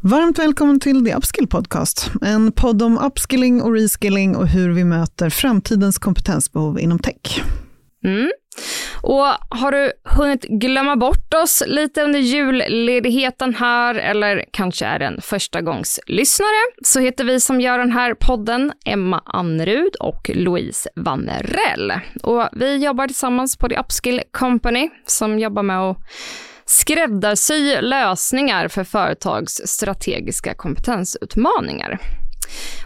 Varmt välkommen till The Upskill Podcast, en podd om upskilling och reskilling och hur vi möter framtidens kompetensbehov inom tech. Mm. Och har du hunnit glömma bort oss lite under julledigheten här eller kanske är en förstagångslyssnare så heter vi som gör den här podden Emma Annerud och Louise Vanerell. Och vi jobbar tillsammans på The Upskill Company som jobbar med att skräddarsy lösningar för företags strategiska kompetensutmaningar.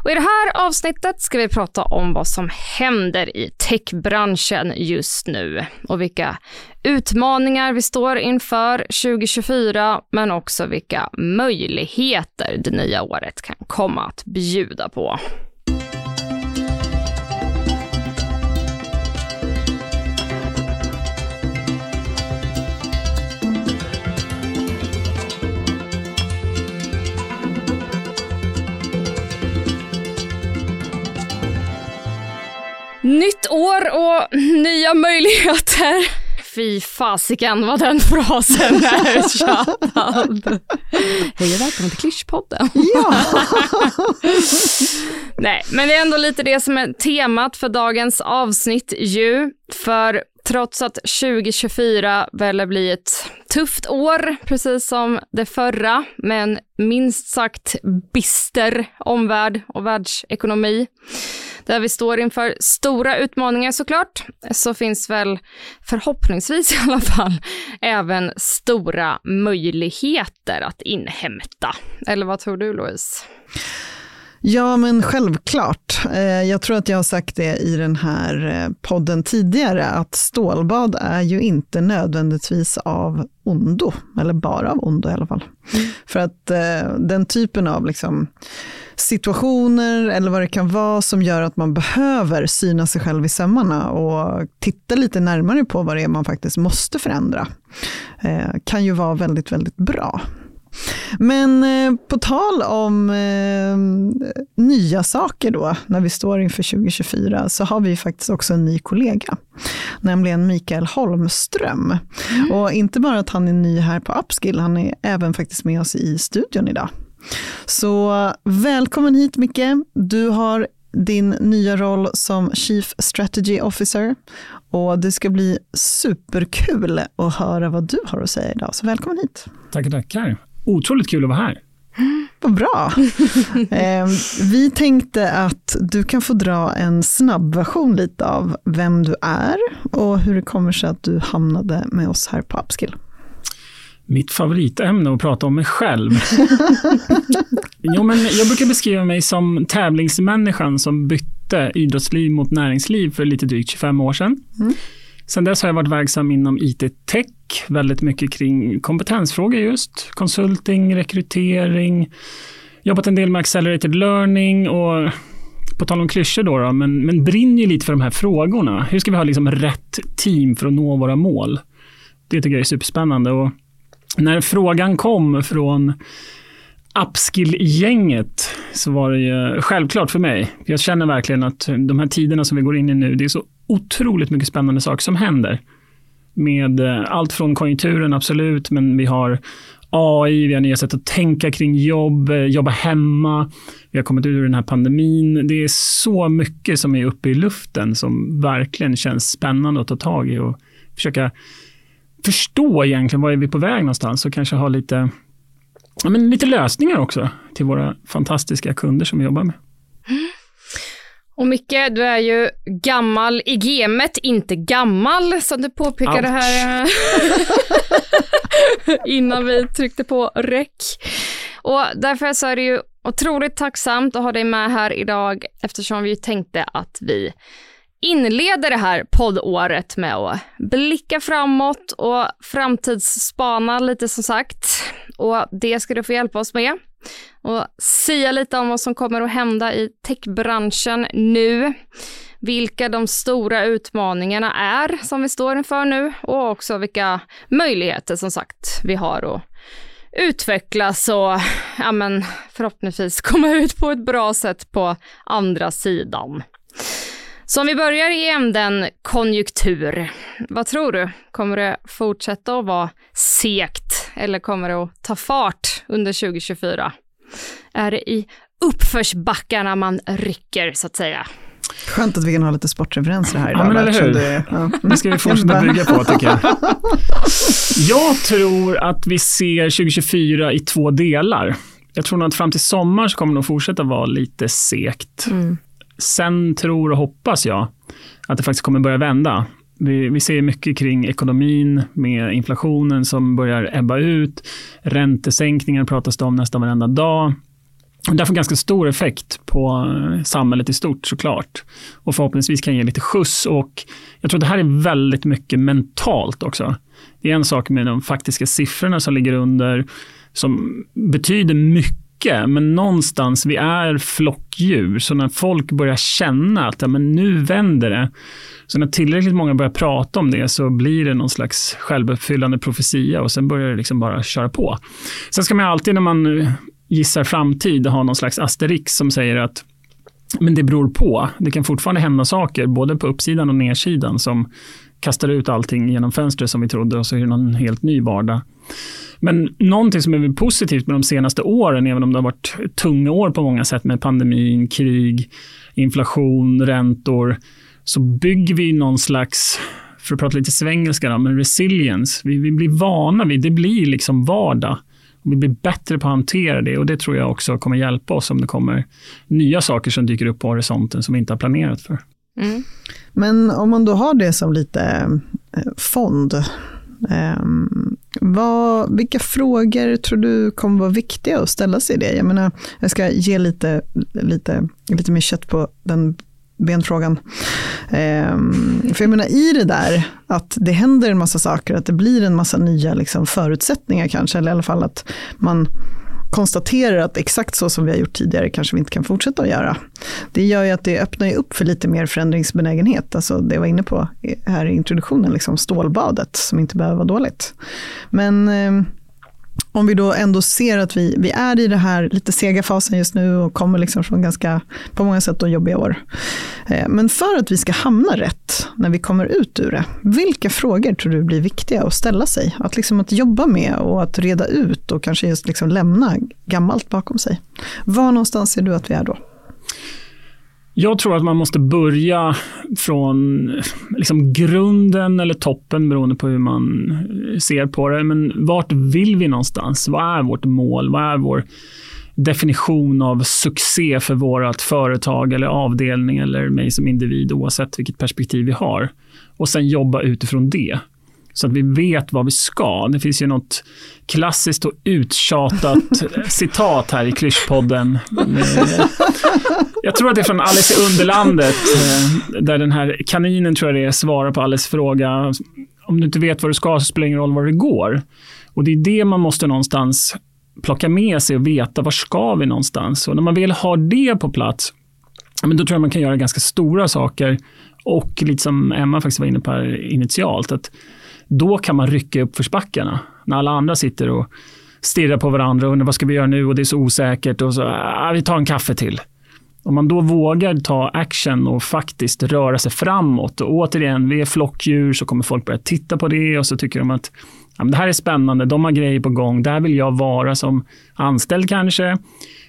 Och I det här avsnittet ska vi prata om vad som händer i techbranschen just nu och vilka utmaningar vi står inför 2024, men också vilka möjligheter det nya året kan komma att bjuda på. Nytt år och nya möjligheter. Fy fasiken vad den frasen är uttjatad. Hej och välkommen till Klyschpodden. Ja. Nej, men det är ändå lite det som är temat för dagens avsnitt ju. För trots att 2024 väl bli ett tufft år, precis som det förra, med en minst sagt bister omvärld och världsekonomi, där vi står inför stora utmaningar såklart, så finns väl förhoppningsvis i alla fall även stora möjligheter att inhämta. Eller vad tror du Louise? Ja, men självklart. Eh, jag tror att jag har sagt det i den här eh, podden tidigare, att stålbad är ju inte nödvändigtvis av ondo, eller bara av ondo i alla fall. Mm. För att eh, den typen av liksom, situationer eller vad det kan vara som gör att man behöver syna sig själv i sömmarna och titta lite närmare på vad det är man faktiskt måste förändra, kan ju vara väldigt, väldigt bra. Men eh, på tal om eh, nya saker då, när vi står inför 2024, så har vi faktiskt också en ny kollega, nämligen Mikael Holmström. Mm. Och inte bara att han är ny här på Upskill, han är även faktiskt med oss i studion idag. Så välkommen hit Micke. Du har din nya roll som Chief Strategy Officer och det ska bli superkul att höra vad du har att säga idag. Så välkommen hit. Tackar, tackar otroligt kul att vara här. Vad bra. eh, vi tänkte att du kan få dra en snabb version lite av vem du är och hur det kommer sig att du hamnade med oss här på Upskill. Mitt favoritämne att prata om mig själv. jo, men jag brukar beskriva mig som tävlingsmänniskan som bytte idrottsliv mot näringsliv för lite drygt 25 år sedan. Mm. Sen dess har jag varit verksam inom IT-tech, väldigt mycket kring kompetensfrågor just. Konsulting, rekrytering, jobbat en del med accelerated learning och på tal om klyschor då, då men, men brinner lite för de här frågorna. Hur ska vi ha liksom rätt team för att nå våra mål? Det tycker jag är superspännande. Och när frågan kom från Upskill-gänget så var det ju självklart för mig. Jag känner verkligen att de här tiderna som vi går in i nu, det är så otroligt mycket spännande saker som händer. Med eh, allt från konjunkturen, absolut, men vi har AI, vi har nya sätt att tänka kring jobb, eh, jobba hemma. Vi har kommit ur den här pandemin. Det är så mycket som är uppe i luften som verkligen känns spännande att ta tag i och försöka förstå egentligen var är vi på väg någonstans och kanske ha lite, ja, men lite lösningar också till våra fantastiska kunder som vi jobbar med. Och Micke, du är ju gammal i gamet, inte gammal som du påpekade Ouch. här innan vi tryckte på räck. Och därför så är det ju otroligt tacksamt att ha dig med här idag eftersom vi tänkte att vi inleder det här poddåret med att blicka framåt och framtidsspana lite som sagt. Och det ska du få hjälpa oss med och säga lite om vad som kommer att hända i techbranschen nu, vilka de stora utmaningarna är som vi står inför nu och också vilka möjligheter som sagt vi har att utvecklas och ja, men, förhoppningsvis komma ut på ett bra sätt på andra sidan. Så om vi börjar i ämnen konjunktur, vad tror du? Kommer det fortsätta att vara sekt eller kommer det att ta fart under 2024? Är det i uppförsbackarna man rycker, så att säga? Skönt att vi kan ha lite sportreferenser här idag. Ja, men eller hur? Det, ja. Det ska vi fortsätta bygga på, tycker jag. Jag tror att vi ser 2024 i två delar. Jag tror nog att fram till sommar så kommer det nog fortsätta vara lite segt. Mm. Sen tror och hoppas jag att det faktiskt kommer börja vända. Vi, vi ser mycket kring ekonomin med inflationen som börjar ebba ut. Räntesänkningar pratas det om nästan varenda dag. Det får ganska stor effekt på eh, samhället i stort såklart. Och förhoppningsvis kan ge lite skjuts. Och jag tror att det här är väldigt mycket mentalt också. Det är en sak med de faktiska siffrorna som ligger under som betyder mycket, men någonstans, vi är flockdjur, så när folk börjar känna att ja, men nu vänder det, så när tillräckligt många börjar prata om det så blir det någon slags självuppfyllande profetia och sen börjar det liksom bara köra på. Sen ska man alltid när man gissar framtid ha någon slags asterix som säger att men det beror på. Det kan fortfarande hända saker, både på uppsidan och nedsidan, som kastar ut allting genom fönstret som vi trodde och så är det någon helt ny vardag. Men någonting som är positivt med de senaste åren, även om det har varit tunga år på många sätt med pandemin, krig, inflation, räntor, så bygger vi någon slags, för att prata lite svengelska, då, men resilience. Vi, vi blir vana vid, det blir liksom vardag. Vi blir bättre på att hantera det och det tror jag också kommer hjälpa oss om det kommer nya saker som dyker upp på horisonten som vi inte har planerat för. Mm. Men om man då har det som lite eh, fond, eh, vad, vilka frågor tror du kommer vara viktiga att ställa sig i det? Jag menar, jag ska ge lite, lite, lite mer kött på den benfrågan. Ehm, för jag menar i det där att det händer en massa saker, att det blir en massa nya liksom, förutsättningar kanske, eller i alla fall att man konstaterar att exakt så som vi har gjort tidigare kanske vi inte kan fortsätta att göra. Det gör ju att det öppnar upp för lite mer förändringsbenägenhet. Alltså det jag var inne på här i introduktionen, liksom stålbadet som inte behöver vara dåligt. Men eh, om vi då ändå ser att vi, vi är i den här lite sega fasen just nu och kommer liksom från ganska, på många sätt, då jobbiga år. Eh, men för att vi ska hamna rätt när vi kommer ut ur det, vilka frågor tror du blir viktiga att ställa sig? Att, liksom att jobba med och att reda ut och kanske just liksom lämna gammalt bakom sig. Var någonstans ser du att vi är då? Jag tror att man måste börja från liksom grunden eller toppen beroende på hur man ser på det. Men vart vill vi någonstans? Vad är vårt mål? Vad är vår definition av succé för vårt företag eller avdelning eller mig som individ oavsett vilket perspektiv vi har. Och sen jobba utifrån det. Så att vi vet vad vi ska. Det finns ju något klassiskt och uttjatat citat här i Klyschpodden. Jag tror att det är från Alice i Underlandet, eh, där den här kaninen tror jag det är, svarar på Alice fråga. Om du inte vet vad du ska så spelar det ingen roll var det går. Och det är det man måste någonstans plocka med sig och veta var ska vi någonstans. Och när man väl har det på plats, men då tror jag man kan göra ganska stora saker. Och lite som Emma faktiskt var inne på här initialt, att då kan man rycka upp försbackarna. När alla andra sitter och stirrar på varandra och undrar vad ska vi göra nu och det är så osäkert och så, ah, vi tar en kaffe till. Om man då vågar ta action och faktiskt röra sig framåt och återigen, vi är flockdjur så kommer folk börja titta på det och så tycker de att ja, det här är spännande, de har grejer på gång, där vill jag vara som anställd kanske.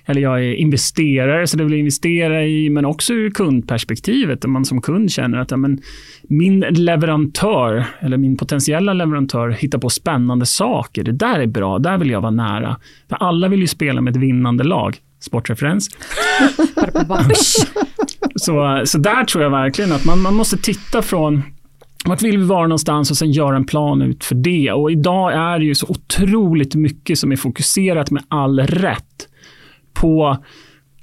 Eller jag är investerare, så det vill jag investera i, men också ur kundperspektivet, där man som kund känner att ja, men min leverantör, eller min potentiella leverantör, hittar på spännande saker. Det där är bra, där vill jag vara nära. För alla vill ju spela med ett vinnande lag. Sportreferens. så, så där tror jag verkligen att man, man måste titta från vart vill vi vara någonstans och sen göra en plan ut för det. Och idag är det ju så otroligt mycket som är fokuserat med all rätt på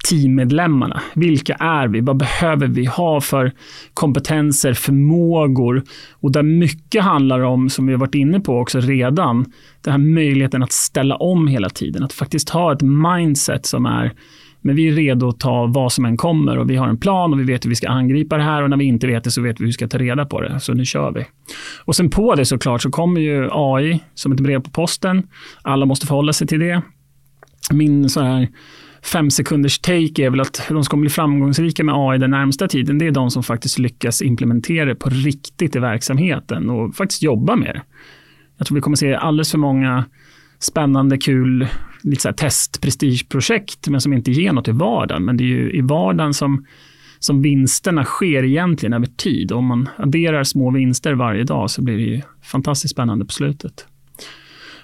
teammedlemmarna. Vilka är vi? Vad behöver vi ha för kompetenser, förmågor? Och där mycket handlar om, som vi har varit inne på också redan, den här möjligheten att ställa om hela tiden. Att faktiskt ha ett mindset som är men vi är redo att ta vad som än kommer och vi har en plan och vi vet hur vi ska angripa det här och när vi inte vet det så vet vi hur vi ska ta reda på det. Så nu kör vi. Och sen på det såklart så kommer ju AI som ett brev på posten. Alla måste förhålla sig till det. Min så här fem sekunders take är väl att de som kommer bli framgångsrika med AI den närmsta tiden, det är de som faktiskt lyckas implementera det på riktigt i verksamheten och faktiskt jobba med det. Jag tror vi kommer se alldeles för många spännande, kul lite så här test, prestigeprojekt, men som inte ger något i vardagen. Men det är ju i vardagen som, som vinsterna sker egentligen över tid. Om man adderar små vinster varje dag så blir det ju fantastiskt spännande på slutet.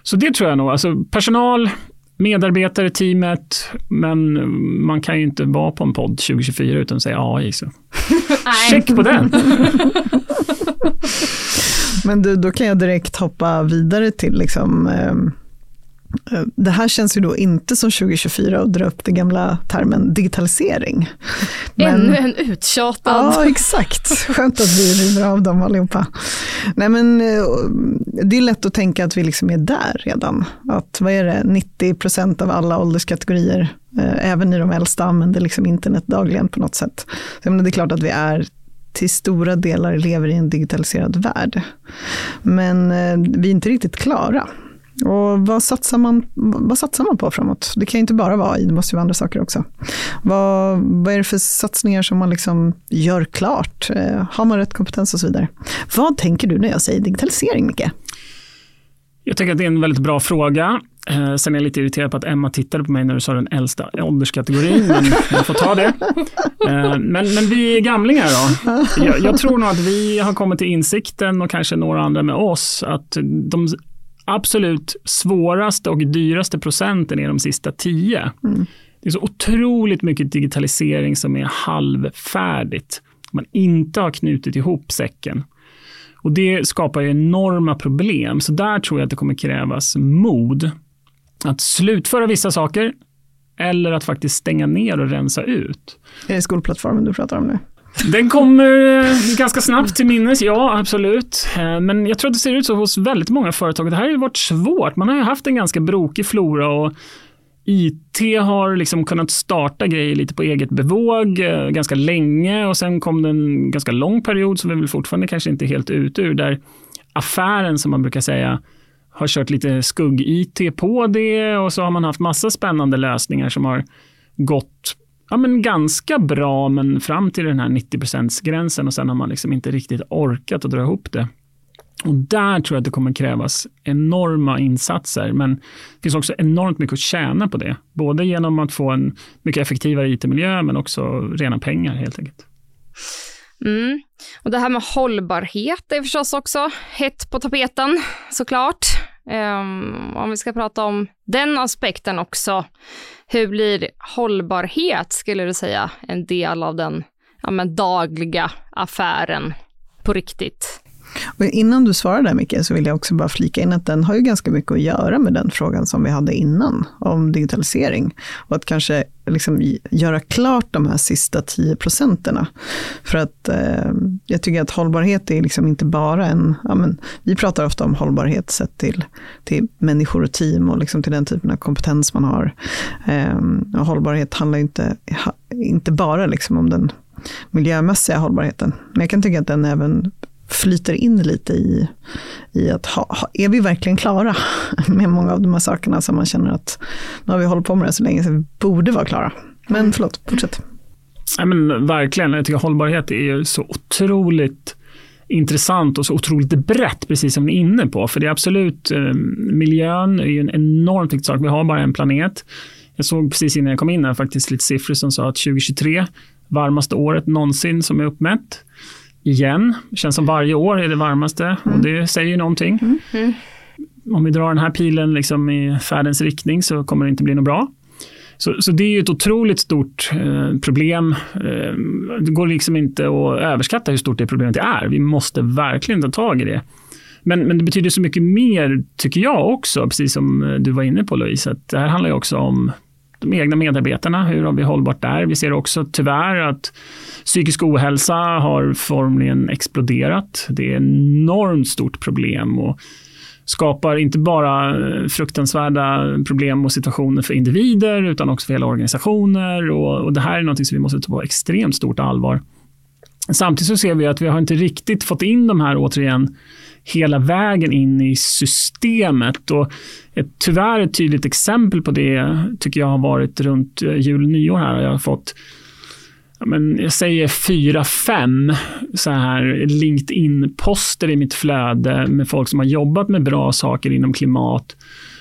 Så det tror jag nog. Alltså personal, medarbetare, teamet, men man kan ju inte vara på en podd 2024 utan att säga AI. Så. Check på den! men du, då kan jag direkt hoppa vidare till liksom, eh, det här känns ju då inte som 2024 att dra upp den gamla termen digitalisering. Men, Ännu en uttjatad. Ja, exakt. Skönt att vi river av dem allihopa. Nej, men, eh, det är lätt att tänka att vi liksom är där redan. Att vad är det, 90 procent av alla ålderskategorier, eh, även i de äldsta, använder liksom internet dagligen på något sätt. Så, det är klart att vi är till stora delar lever i en digitaliserad värld. Men eh, vi är inte riktigt klara. Och vad satsar, man, vad satsar man på framåt? Det kan ju inte bara vara AI, det måste ju vara andra saker också. Vad, vad är det för satsningar som man liksom gör klart? Eh, har man rätt kompetens och så vidare? Vad tänker du när jag säger digitalisering, Micke? Jag tycker att det är en väldigt bra fråga. Eh, sen är jag lite irriterad på att Emma tittade på mig när du sa den äldsta ålderskategorin, men jag får ta det. Eh, men, men vi är gamlingar då. Jag, jag, tror nog att vi har kommit till insikten och kanske några andra med oss att de absolut svåraste och dyraste procenten är de sista tio. Mm. Det är så otroligt mycket digitalisering som är halvfärdigt. Man inte har knutit ihop säcken. Och det skapar ju enorma problem. Så där tror jag att det kommer krävas mod. Att slutföra vissa saker eller att faktiskt stänga ner och rensa ut. Är det skolplattformen du pratar om nu? Den kommer eh, ganska snabbt till minnes, ja absolut. Eh, men jag tror att det ser ut så hos väldigt många företag. Det här har ju varit svårt. Man har ju haft en ganska brokig flora och IT har liksom kunnat starta grejer lite på eget bevåg eh, ganska länge och sen kom det en ganska lång period som vi väl fortfarande kanske inte är helt ute ur där affären som man brukar säga har kört lite skugg-IT på det och så har man haft massa spännande lösningar som har gått ja, men ganska bra, men fram till den här 90 gränsen och sen har man liksom inte riktigt orkat att dra ihop det. Och där tror jag att det kommer krävas enorma insatser, men det finns också enormt mycket att tjäna på det. Både genom att få en mycket effektivare IT-miljö, men också rena pengar helt enkelt. Mm. Och det här med hållbarhet är förstås också hett på tapeten såklart. Um, om vi ska prata om den aspekten också. Hur blir hållbarhet, skulle du säga, en del av den ja, men dagliga affären på riktigt? Och innan du svarar där Micke, så vill jag också bara flika in att den har ju ganska mycket att göra med den frågan som vi hade innan, om digitalisering. Och att kanske liksom göra klart de här sista 10 procenterna. För att eh, jag tycker att hållbarhet är liksom inte bara en, ja, men, vi pratar ofta om hållbarhet sett till, till människor och team och liksom till den typen av kompetens man har. Eh, och hållbarhet handlar inte, inte bara liksom om den miljömässiga hållbarheten. Men jag kan tycka att den även flyter in lite i, i att ha, är vi verkligen klara med många av de här sakerna som man känner att nu har vi hållit på med det så länge så vi borde vara klara. Men mm. förlåt, fortsätt. Ja, men verkligen, jag tycker hållbarhet är så otroligt intressant och så otroligt brett, precis som ni är inne på. För det är absolut, eh, miljön är ju en enormt viktig sak. Vi har bara en planet. Jag såg precis innan jag kom in här faktiskt lite siffror som sa att 2023, varmaste året någonsin som är uppmätt igen. Det känns som varje år är det varmaste mm. och det säger ju någonting. Mm. mm. Om vi drar den här pilen liksom i färdens riktning så kommer det inte bli något bra. Så, så det är ju ett otroligt stort eh, problem. Eh, det går liksom inte att överskatta hur stort det problemet är. Vi måste verkligen ta tag i det. Men, men det betyder så mycket mer, tycker jag också, precis som eh, du var inne på Louise, att det här handlar ju också om de egna medarbetarna. Hur har vi hållbart där? Vi ser också tyvärr att psykisk ohälsa har formligen exploderat. Det är ett enormt stort problem och skapar inte bara eh, fruktansvärda problem och situationer för individer utan också för hela organisationer. Och, och det här är något som vi måste ta på extremt stort allvar. Samtidigt så ser vi att vi har inte riktigt fått in de här, återigen, hela vägen in i systemet. Och ett, tyvärr ett tydligt exempel på det tycker jag har varit runt eh, jul och nyår här. Jag har fått men jag säger fyra, fem så här LinkedIn-poster i mitt flöde med folk som har jobbat med bra saker inom klimat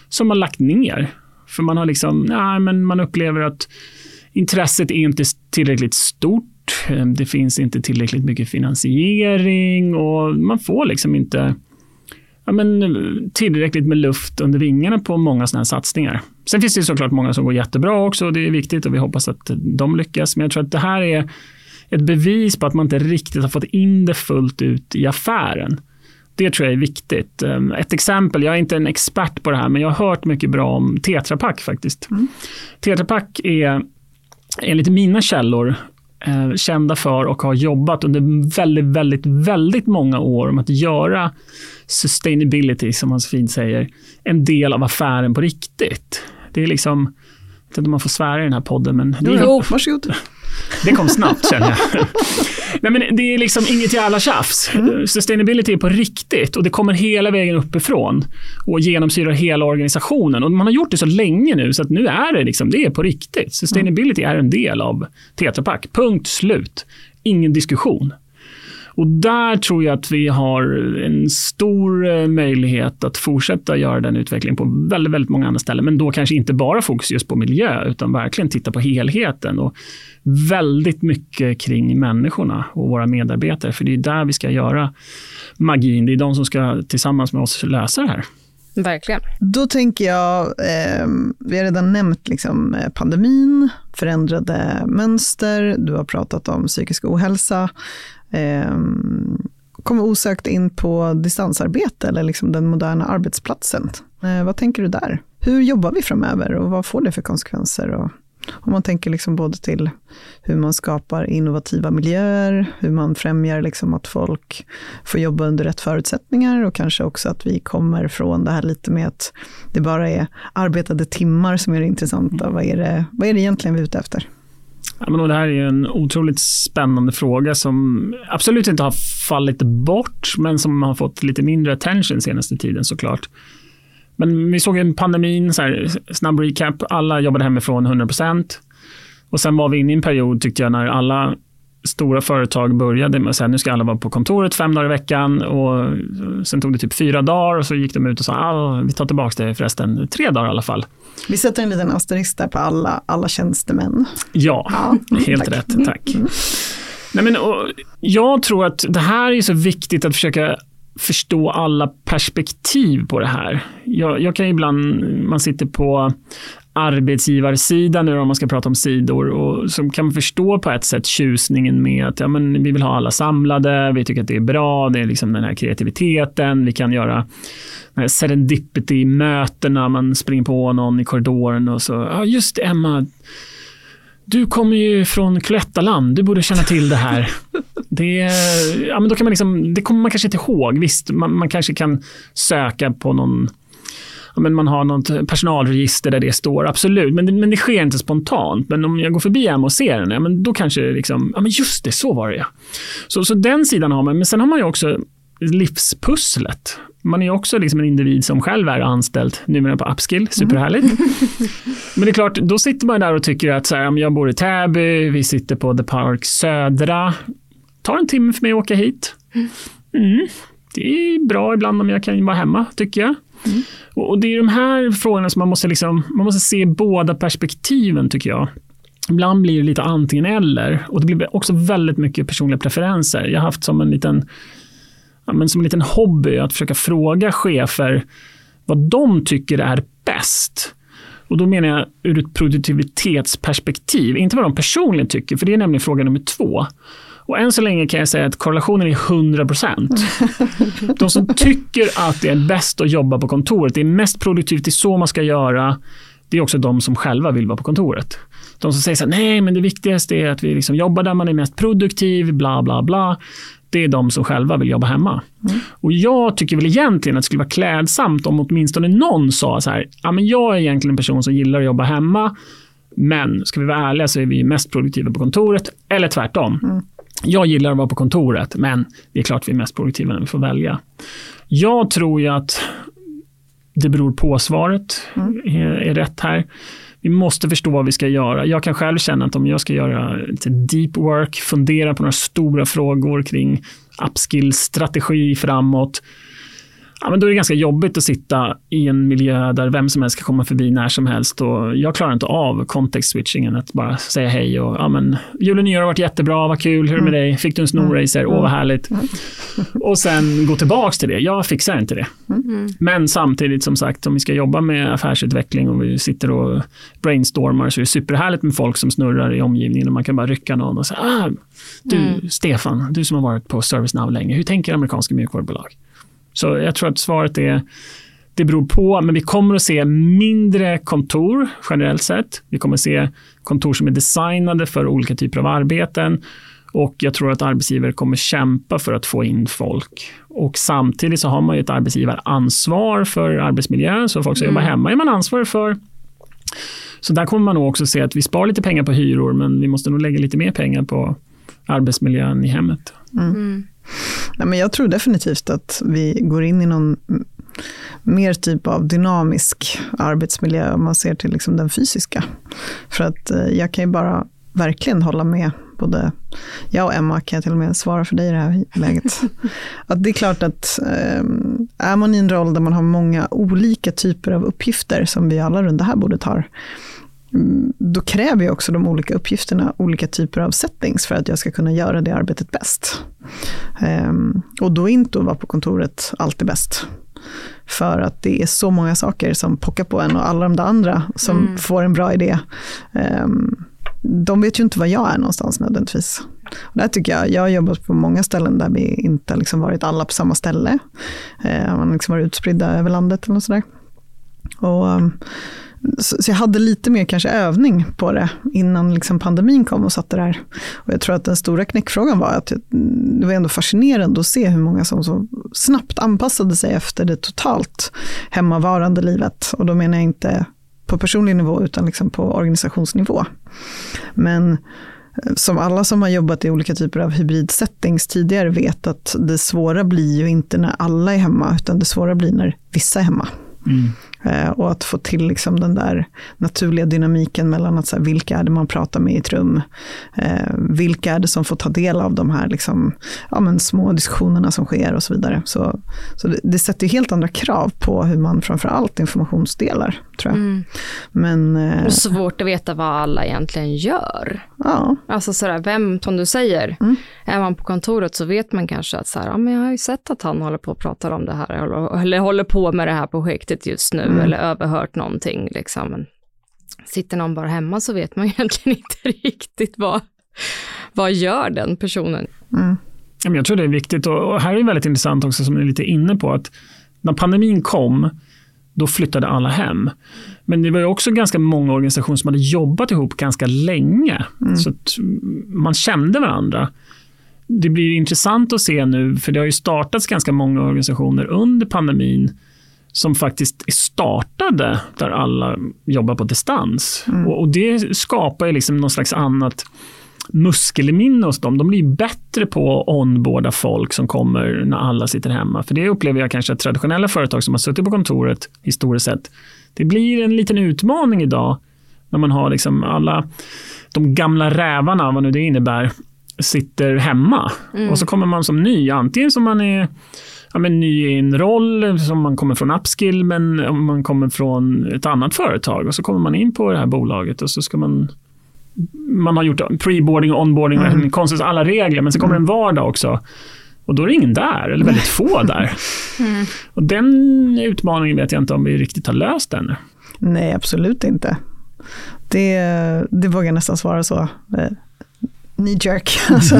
som har lagt ner. För man har liksom, nej, men man upplever att intresset är inte tillräckligt stort. Det finns inte tillräckligt mycket finansiering och man får liksom inte ja, men, tillräckligt med luft under vingarna på många sådana här satsningar. Sen finns det såklart många som går jättebra också och det är viktigt och vi hoppas att de lyckas. Men jag tror att det här är ett bevis på att man inte riktigt har fått in det fullt ut i affären. Det tror jag är viktigt. Ehm, ett exempel, jag är inte en expert på det här, men jag har hört mycket bra om Tetra Pak faktiskt. Mm. Tetra Pak är enligt mina källor kända för och har jobbat under väldigt, väldigt, väldigt många år om att göra sustainability, som man så fint säger, en del av affären på riktigt. Det är liksom, jag vet inte om man får svära i den här podden, men... Jo, jo varsågod. Det kom snabbt känner jag. Nej, men det är liksom inget jävla tjafs. Mm. Sustainability är på riktigt och det kommer hela vägen uppifrån och genomsyrar hela organisationen. Och man har gjort det så länge nu så att nu är det liksom, det är på riktigt. Sustainability mm. är en del av Tetra Pak. Punkt slut. Ingen diskussion. Och där tror jag att vi har en stor eh, möjlighet att fortsätta göra den utvecklingen på väldigt, väldigt många andra ställen. Men då kanske inte bara fokus just på miljö, utan verkligen titta på helheten och väldigt mycket kring människorna och våra medarbetare. För det är där vi ska göra magin. Det är de som ska tillsammans med oss lösa det här. Verkligen. Då tänker jag, eh, vi har redan nämnt liksom eh, pandemin, förändrade mönster, du har pratat om psykisk ohälsa. Eh, kommer osökt in på distansarbete eller liksom den moderna arbetsplatsen. Eh, vad tänker du där? Hur jobbar vi framöver och vad får det för konsekvenser? Och om man tänker liksom både till hur man skapar innovativa miljöer, hur man främjar liksom att folk får jobba under rätt förutsättningar och kanske också att vi kommer från det här lite med att det bara är arbetade timmar som är det intressanta. Vad är det, vad är det egentligen vi är ute efter? Ja, men det här är en otroligt spännande fråga som absolut inte har fallit bort, men som har fått lite mindre attention senaste tiden såklart. Men vi såg en pandemin, så här, snabb recap, alla jobbade hemifrån 100% Och sen var vi inne i en period, tyckte jag, när alla stora företag började med att säga nu ska alla vara på kontoret fem dagar i veckan. Och sen tog det typ fyra dagar och så gick de ut och sa ah, vi tar tillbaka det förresten tre dagar i alla fall. Vi sätter en liten asterisk där på alla, alla tjänstemän. Ja, ja helt tack. rätt. Tack. Mm. Nej, men, jag tror att det här är så viktigt att försöka förstå alla perspektiv på det här. Jag, jag kan ibland, man sitter på arbetsgivarsidan nu om man ska prata om sidor och så kan man förstå på ett sätt tjusningen med att ja, men vi vill ha alla samlade, vi tycker att det är bra, det är liksom den här kreativiteten, vi kan göra serendipity-mötena, man springer på någon i korridoren och så, ja just det, Emma, du kommer ju från Cloettaland, du borde känna till det här. Det, ja, men då kan man liksom, det kommer man kanske inte ihåg. Visst, man, man kanske kan söka på någon ja, men man har något personalregister där det står, absolut. Men det, men det sker inte spontant. Men om jag går förbi hem och ser den, ja, men då kanske det liksom, ja men just det, så var det ja. Så, så den sidan har man. Men sen har man ju också livspusslet. Man är ju också liksom en individ som själv är anställd, numera på Upskill, superhärligt. Mm. Men det är klart, då sitter man där och tycker att så här, jag bor i Täby, vi sitter på The Park Södra. tar en timme för mig att åka hit. Mm. Det är bra ibland om jag kan vara hemma, tycker jag. Mm. Och det är de här frågorna som man måste, liksom, man måste se båda perspektiven, tycker jag. Ibland blir det lite antingen eller och det blir också väldigt mycket personliga preferenser. Jag har haft som en liten ja, men som en liten hobby att försöka fråga chefer vad de tycker är bäst. Och då menar jag ur ett produktivitetsperspektiv, inte vad de personligen tycker, för det är nämligen fråga nummer två. Och än så länge kan jag säga att korrelationen är 100 procent. De som tycker att det är bäst att jobba på kontoret, det är mest produktivt, det är så man ska göra, det är också de som själva vill vara på kontoret. De som säger så här, nej men det viktigaste är att vi liksom jobbar där man är mest produktiv, bla bla bla det är de som själva vill jobba hemma. Mm. Och jag tycker väl egentligen att det skulle vara klädsamt om åtminstone någon sa så här, ja men jag är egentligen en person som gillar att jobba hemma, men ska vi vara ärliga så är vi mest produktiva på kontoret, eller tvärtom. Mm. Jag gillar att vara på kontoret, men det är klart vi är mest produktiva när vi får välja. Jag tror ju att det beror på svaret mm. är, är rätt här. Vi måste förstå vad vi ska göra. Jag kan själv känna att om jag ska göra lite deep work, fundera på några stora frågor kring upskill, strategi framåt, ja, men då är det ganska jobbigt att sitta i en miljö där vem som helst ska komma förbi när som helst. Och jag klarar inte av context-switchingen, att bara säga hej och ja, men jul och nyår har varit jättebra, vad kul, hur är det med mm. dig? Fick du en snorracer? Åh, vad härligt. Och sen gå tillbaka till det. Jag fixar inte det. Mm. Men samtidigt, som sagt, om vi ska jobba med affärsutveckling och vi sitter och brainstormar så är det superhärligt med folk som snurrar i omgivningen och man kan bara rycka någon och säga, ah, du mm. Stefan, du som har varit på ServiceNow länge, hur tänker amerikanska mjukvarubolag? Så jag tror att svaret är det beror på, men vi kommer att se mindre kontor generellt sett. Vi kommer att se kontor som är designade för olika typer av arbeten och jag tror att arbetsgivare kommer kämpa för att få in folk. Och samtidigt så har man ju ett arbetsgivaransvar för arbetsmiljön, så folk som mm. jobbar hemma är man ansvarig för. Så där kommer man nog också se att vi sparar lite pengar på hyror, men vi måste nog lägga lite mer pengar på arbetsmiljön i hemmet. Mm. Nej, men jag tror definitivt att vi går in i någon mer typ av dynamisk arbetsmiljö om man ser till liksom den fysiska. För att eh, jag kan ju bara verkligen hålla med både jag och Emma kan jag till och med svara för dig i det här läget. att det är klart att ehm, är man i en roll där man har många olika typer av uppgifter som vi alla runt det här bordet har, då kräver ju också de olika uppgifterna olika typer av settings för att jag ska kunna göra det arbetet bäst. Um, och då är inte att vara på kontoret alltid bäst. För att det är så många saker som pockar på en och alla de där andra som mm. får en bra idé. Um, de vet ju inte var jag är någonstans nödvändigtvis. Och där tycker jag, jag har jobbat på många ställen där vi inte liksom varit alla på samma ställe. Uh, man har liksom varit utspridda över landet eller sådär. Och så, så, jag hade lite mer kanske övning på det innan liksom pandemin kom och satte där. Och jag tror att den stora knäckfrågan var att det var ändå fascinerande att se hur många som så snabbt anpassade sig efter det totalt hemmavarande livet. Och då menar jag inte på personlig nivå utan liksom på organisationsnivå. Men eh, som alla som har jobbat i olika typer av hybridsettings tidigare vet att det svåra blir ju inte när alla är hemma, utan det svåra blir när vissa är hemma. Mm. Eh, och att få till liksom den där naturliga dynamiken mellan att så här, vilka är det man pratar med i ett rum? Eh, vilka är det som får ta del av de här liksom, ja, men små diskussionerna som sker och så vidare. Så, så det, det sätter helt andra krav på hur man framför allt informationsdelar, tror jag. Mm. Men, eh, och svårt att veta vad alla egentligen gör. Ja. Alltså sådär, vem, som du säger, mm. är man på kontoret så vet man kanske att så här, ja, men jag har ju sett att han håller på och pratar om det här, eller, eller håller på med det här projektet just nu mm. eller överhört någonting. Liksom. Men sitter någon bara hemma så vet man egentligen inte riktigt vad, vad gör den personen. Mm. Jag tror det är viktigt och här är det väldigt intressant också som ni är lite inne på att när pandemin kom då flyttade alla hem. Men det var ju också ganska många organisationer som hade jobbat ihop ganska länge. Mm. Så man kände varandra. Det blir intressant att se nu, för det har ju startats ganska många organisationer under pandemin som faktiskt startade där alla jobbar på distans. Mm. Och, och, det skapar ju liksom någon slags annat muskelminne hos dem. De blir bättre på att onboarda folk som kommer när alla sitter hemma. För det upplever jag kanske att traditionella företag som har suttit på kontoret historiskt sett, det blir en liten utmaning idag när man har liksom alla de gamla rävarna, vad nu det innebär, sitter hemma. Mm. Och så kommer man som ny, antingen som man är ja, men ny i en roll, som man kommer från Upskill, men om man kommer från ett annat företag och så kommer man in på det här bolaget och så ska man man har gjort preboarding och onboarding mm. konstigt alla regler, men så kommer mm. en vardag också. Och då är det ingen där, eller väldigt få där. Mm. Och den utmaningen vet jag inte om vi riktigt har löst ännu. Nej, absolut inte. Det, det vågar jag nästan svara så. Knee jerk. Alltså.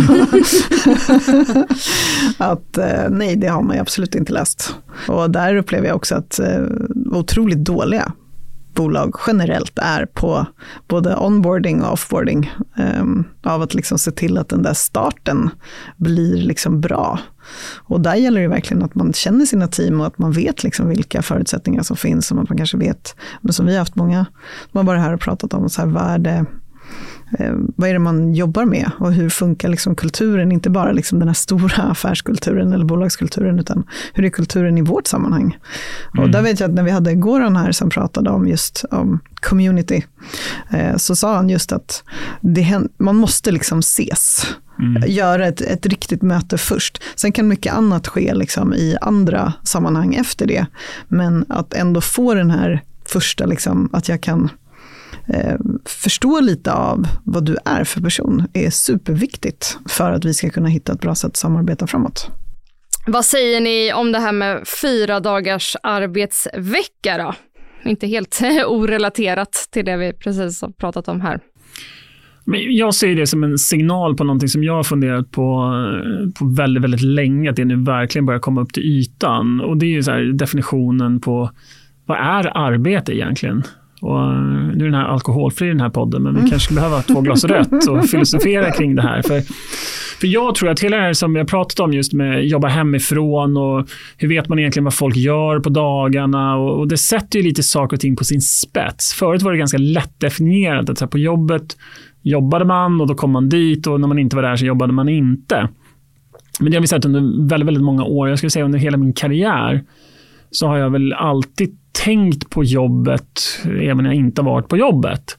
att eh, nej, det har man ju absolut inte läst. Och där upplever jag också att eh, otroligt dåliga bolag generellt är på både onboarding och offboarding. Um, av att liksom se till att den där starten blir liksom bra. Och där gäller det verkligen att man känner sina team och att man vet liksom vilka förutsättningar som finns. Som att man kanske vet, men som vi har haft många, man varit här och pratat om, så här, vad är det vad är det man jobbar med och hur funkar liksom kulturen, inte bara liksom den här stora affärskulturen eller bolagskulturen, utan hur är kulturen i vårt sammanhang? Mm. Och där vet jag att när vi hade Goran här som pratade om just om community, eh, så sa han just att det, man måste liksom ses. Mm. Göra ett, ett riktigt möte först. Sen kan mycket annat ske liksom i andra sammanhang efter det. Men att ändå få den här första, liksom, att jag kan eh, förstå lite av vad du är för person är superviktigt för att vi ska kunna hitta ett bra sätt att samarbeta framåt. Vad säger ni om det här med fyra dagars arbetsvecka då? Inte helt orelaterat till det vi precis har pratat om här. Jag ser det som en signal på någonting som jag har funderat på, på väldigt, väldigt länge, att det nu verkligen börjar komma upp till ytan. Och det är ju så definitionen på vad är arbete egentligen? Och nu är den här alkoholfri den här podden, men vi kanske skulle behöva två glas rött och filosofera kring det här. För, för jag tror att hela det här som har pratat om just med jobba hemifrån och hur vet man egentligen vad folk gör på dagarna och, och det sätter ju lite saker och ting på sin spets. Förut var det ganska lätt definierat att så på jobbet jobbade man och då kom man dit och när man inte var där så jobbade man inte. Men det har vi sett under väldigt, väldigt många år. Jag skulle säga under hela min karriär så har jag väl alltid tänkt på jobbet även när jag inte har varit på jobbet.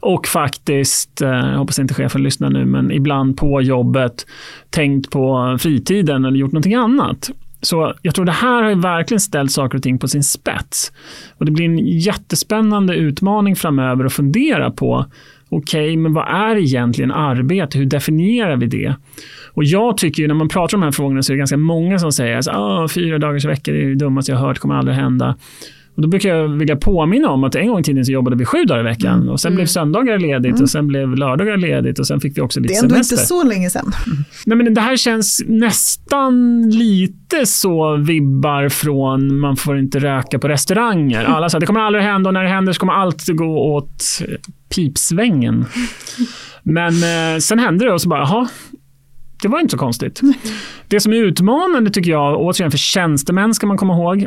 Och faktiskt, eh, jag hoppas inte chefen lyssnar nu, men ibland på jobbet tänkt på fritiden eller gjort någonting annat. Så jag tror det här har verkligen ställt saker och ting på sin spets. Och det blir en jättespännande utmaning framöver att fundera på okej, okay, men vad är egentligen arbete? Hur definierar vi det? Och jag tycker ju när man pratar om de här frågorna så är det ganska många som säger att fyra dagars vecka är det dummaste jag har hört, kommer aldrig hända. Och då brukar jag vilja påminna om att en gång i tiden så jobbade vi sju dagar i veckan mm. och sen mm. blev söndagar ledigt mm. och sen blev lördagar ledigt och sen fick vi också lite semester. Det är ändå semester. inte så länge sedan. Nej, men det här känns nästan lite så vibbar från man får inte röka på restauranger. Alla sa det kommer aldrig hända och när det händer så kommer allt gå åt pipsvängen. Men eh, sen hände det och så bara, jaha, det var inte så konstigt. Det som är utmanande tycker jag, återigen för tjänstemän ska man komma ihåg,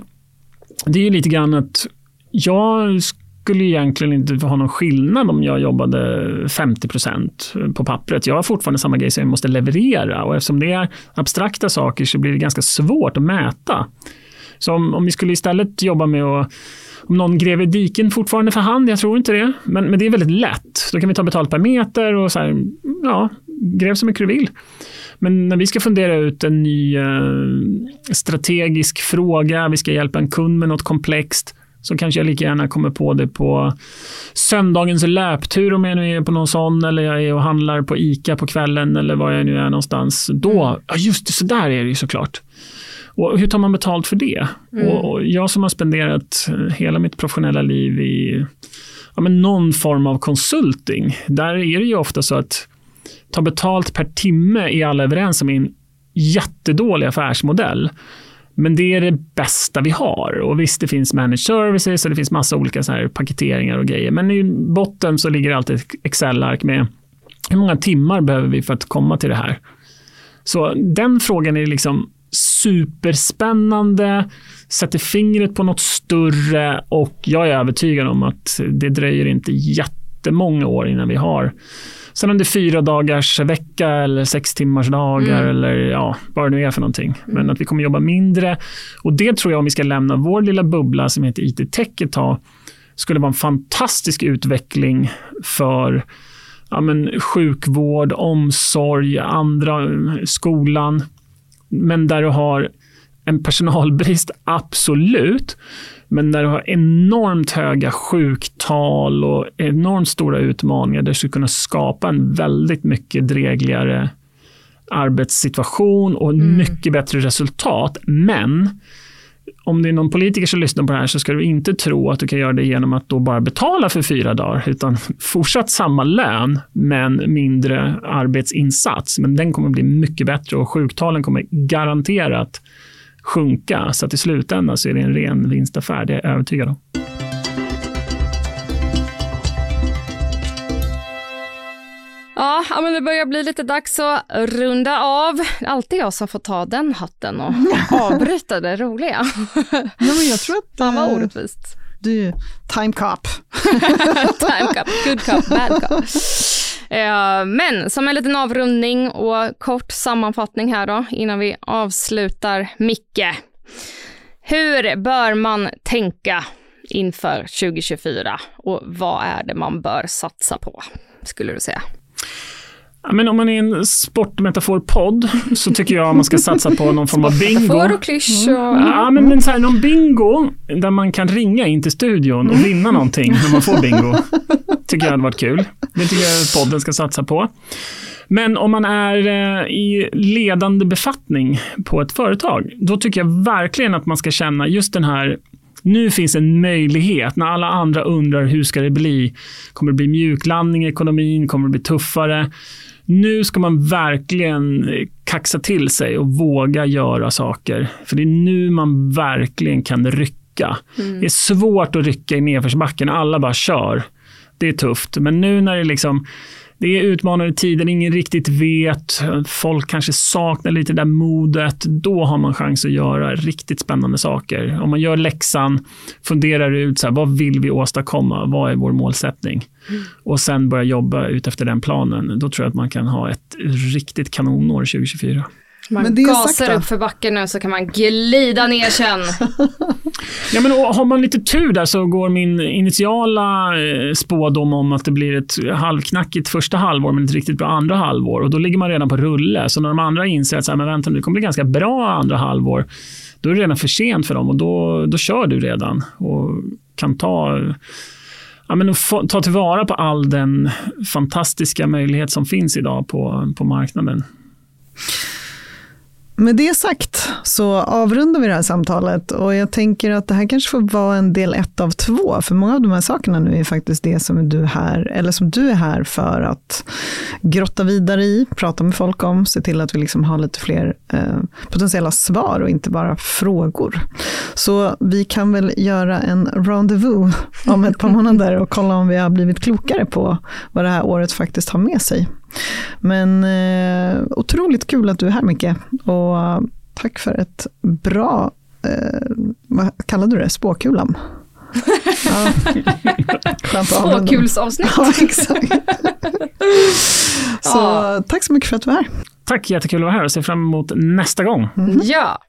det är ju lite grann att jag skulle egentligen inte ha någon skillnad om jag jobbade 50% på pappret. Jag har fortfarande samma grej som jag måste leverera och eftersom det är abstrakta saker så blir det ganska svårt att mäta. Så om, om vi skulle istället jobba med att om någon gräver diken fortfarande för hand, jag tror inte det. Men, men det är väldigt lätt. Då kan vi ta betalt per meter och så här, ja, gräv så mycket du vill. Men när vi ska fundera ut en ny eh, strategisk fråga, vi ska hjälpa en kund med något komplext, så kanske jag lika gärna kommer på det på söndagens löptur om jag nu är på någon sån eller jag är och handlar på ICA på kvällen eller var jag nu är någonstans. Då, mm. ja just det, så där är det ju såklart. Och hur tar man betalt för det? Mm. Och jag som har spenderat hela mitt professionella liv i ja, men någon form av konsulting, där är det ju ofta så att ta betalt per timme är alla överens om en jättedålig affärsmodell. Men det är det bästa vi har. Och visst, det finns managed services och det finns massa olika så här paketeringar och grejer. Men i botten så ligger alltid ett Excel-ark med hur många timmar behöver vi för att komma till det här? Så den frågan är liksom superspännande, sätter fingret på något större och jag är övertygad om att det dröjer inte jättemånga år innan vi har Sen om det är fyra dagars vecka eller sex timmars dagar mm. eller ja, vad det nu är för någonting. Mm. Men att vi kommer jobba mindre. Och det tror jag om vi ska lämna vår lilla bubbla som heter IT-tech ett tag, skulle vara en fantastisk utveckling för ja, men, sjukvård, omsorg, andra, skolan. Men där du har en personalbrist, absolut. Men när du har enormt höga sjuktal och enormt stora utmaningar där du skulle kunna skapa en väldigt mycket drägligare arbetssituation och mm. mycket bättre resultat. Men om det är någon politiker som lyssnar på det här så ska du inte tro att du kan göra det genom att då bara betala för fyra dagar, utan fortsatt samma lön, men mindre arbetsinsats. Men den kommer bli mycket bättre och sjuktalen kommer garanterat sjunka. Så att i slutändan så är det en ren vinstaffär, det är jag övertygad om. Ja, men det börjar bli lite dags att runda av. Alltid jag som får ta den hatten och avbryta det roliga. Nej, men jag tror att... Fan vad eh, orättvist. Du, time cop. time cop, good cop, bad cop. Eh, men som en liten avrundning och kort sammanfattning här då innan vi avslutar. Micke, hur bör man tänka inför 2024 och vad är det man bör satsa på, skulle du säga? Men om man är en sportmetaforpodd så tycker jag man ska satsa på någon form av bingo. Metafor och och... Ja, men, men så här, någon bingo där man kan ringa in till studion och vinna någonting när man får bingo. Tycker jag hade varit kul. Det tycker jag podden ska satsa på. Men om man är eh, i ledande befattning på ett företag, då tycker jag verkligen att man ska känna just den här nu finns en möjlighet när alla andra undrar hur ska det bli? Kommer det bli mjuklandning i ekonomin? Kommer det bli tuffare? Nu ska man verkligen kaxa till sig och våga göra saker. För det är nu man verkligen kan rycka. Mm. Det är svårt att rycka i nedförsbacken. Alla bara kör. Det är tufft. Men nu när det liksom det är utmanande tider, ingen riktigt vet, folk kanske saknar lite det där modet. Då har man chans att göra riktigt spännande saker. Om man gör läxan, funderar ut så här, vad vill vi åstadkomma, vad är vår målsättning? Mm. Och sen börja jobba ut efter den planen. Då tror jag att man kan ha ett riktigt kanonår 2024. Man men det gasar upp för backen nu så kan man glida ner sen. ja, men har man lite tur där så går min initiala eh, spådom om att det blir ett halvknackigt första halvår men ett riktigt bra andra halvår. Och då ligger man redan på rulle. Så när de andra inser att så här, men vänta, det kommer bli ganska bra andra halvår. Då är det redan för sent för dem och då, då kör du redan och kan ta ja, men ta tillvara på all den fantastiska möjlighet som finns idag på, på marknaden. Med det sagt så avrundar vi det här samtalet och jag tänker att det här kanske får vara en del ett av två, för många av de här sakerna nu är faktiskt det som du, här, eller som du är här för att grotta vidare i, prata med folk om, se till att vi liksom har lite fler eh, potentiella svar och inte bara frågor. Så vi kan väl göra en rendezvous om ett par månader och kolla om vi har blivit klokare på vad det här året faktiskt har med sig. Men eh, otroligt kul att du är här Micke. Och tack för ett bra, eh, vad kallade du det, spåkulan? ja. Spåkulsavsnitt. Ja, exakt. så ja. tack så mycket för att du är här. Tack, jättekul att vara här och ser fram emot nästa gång. Mm. Ja.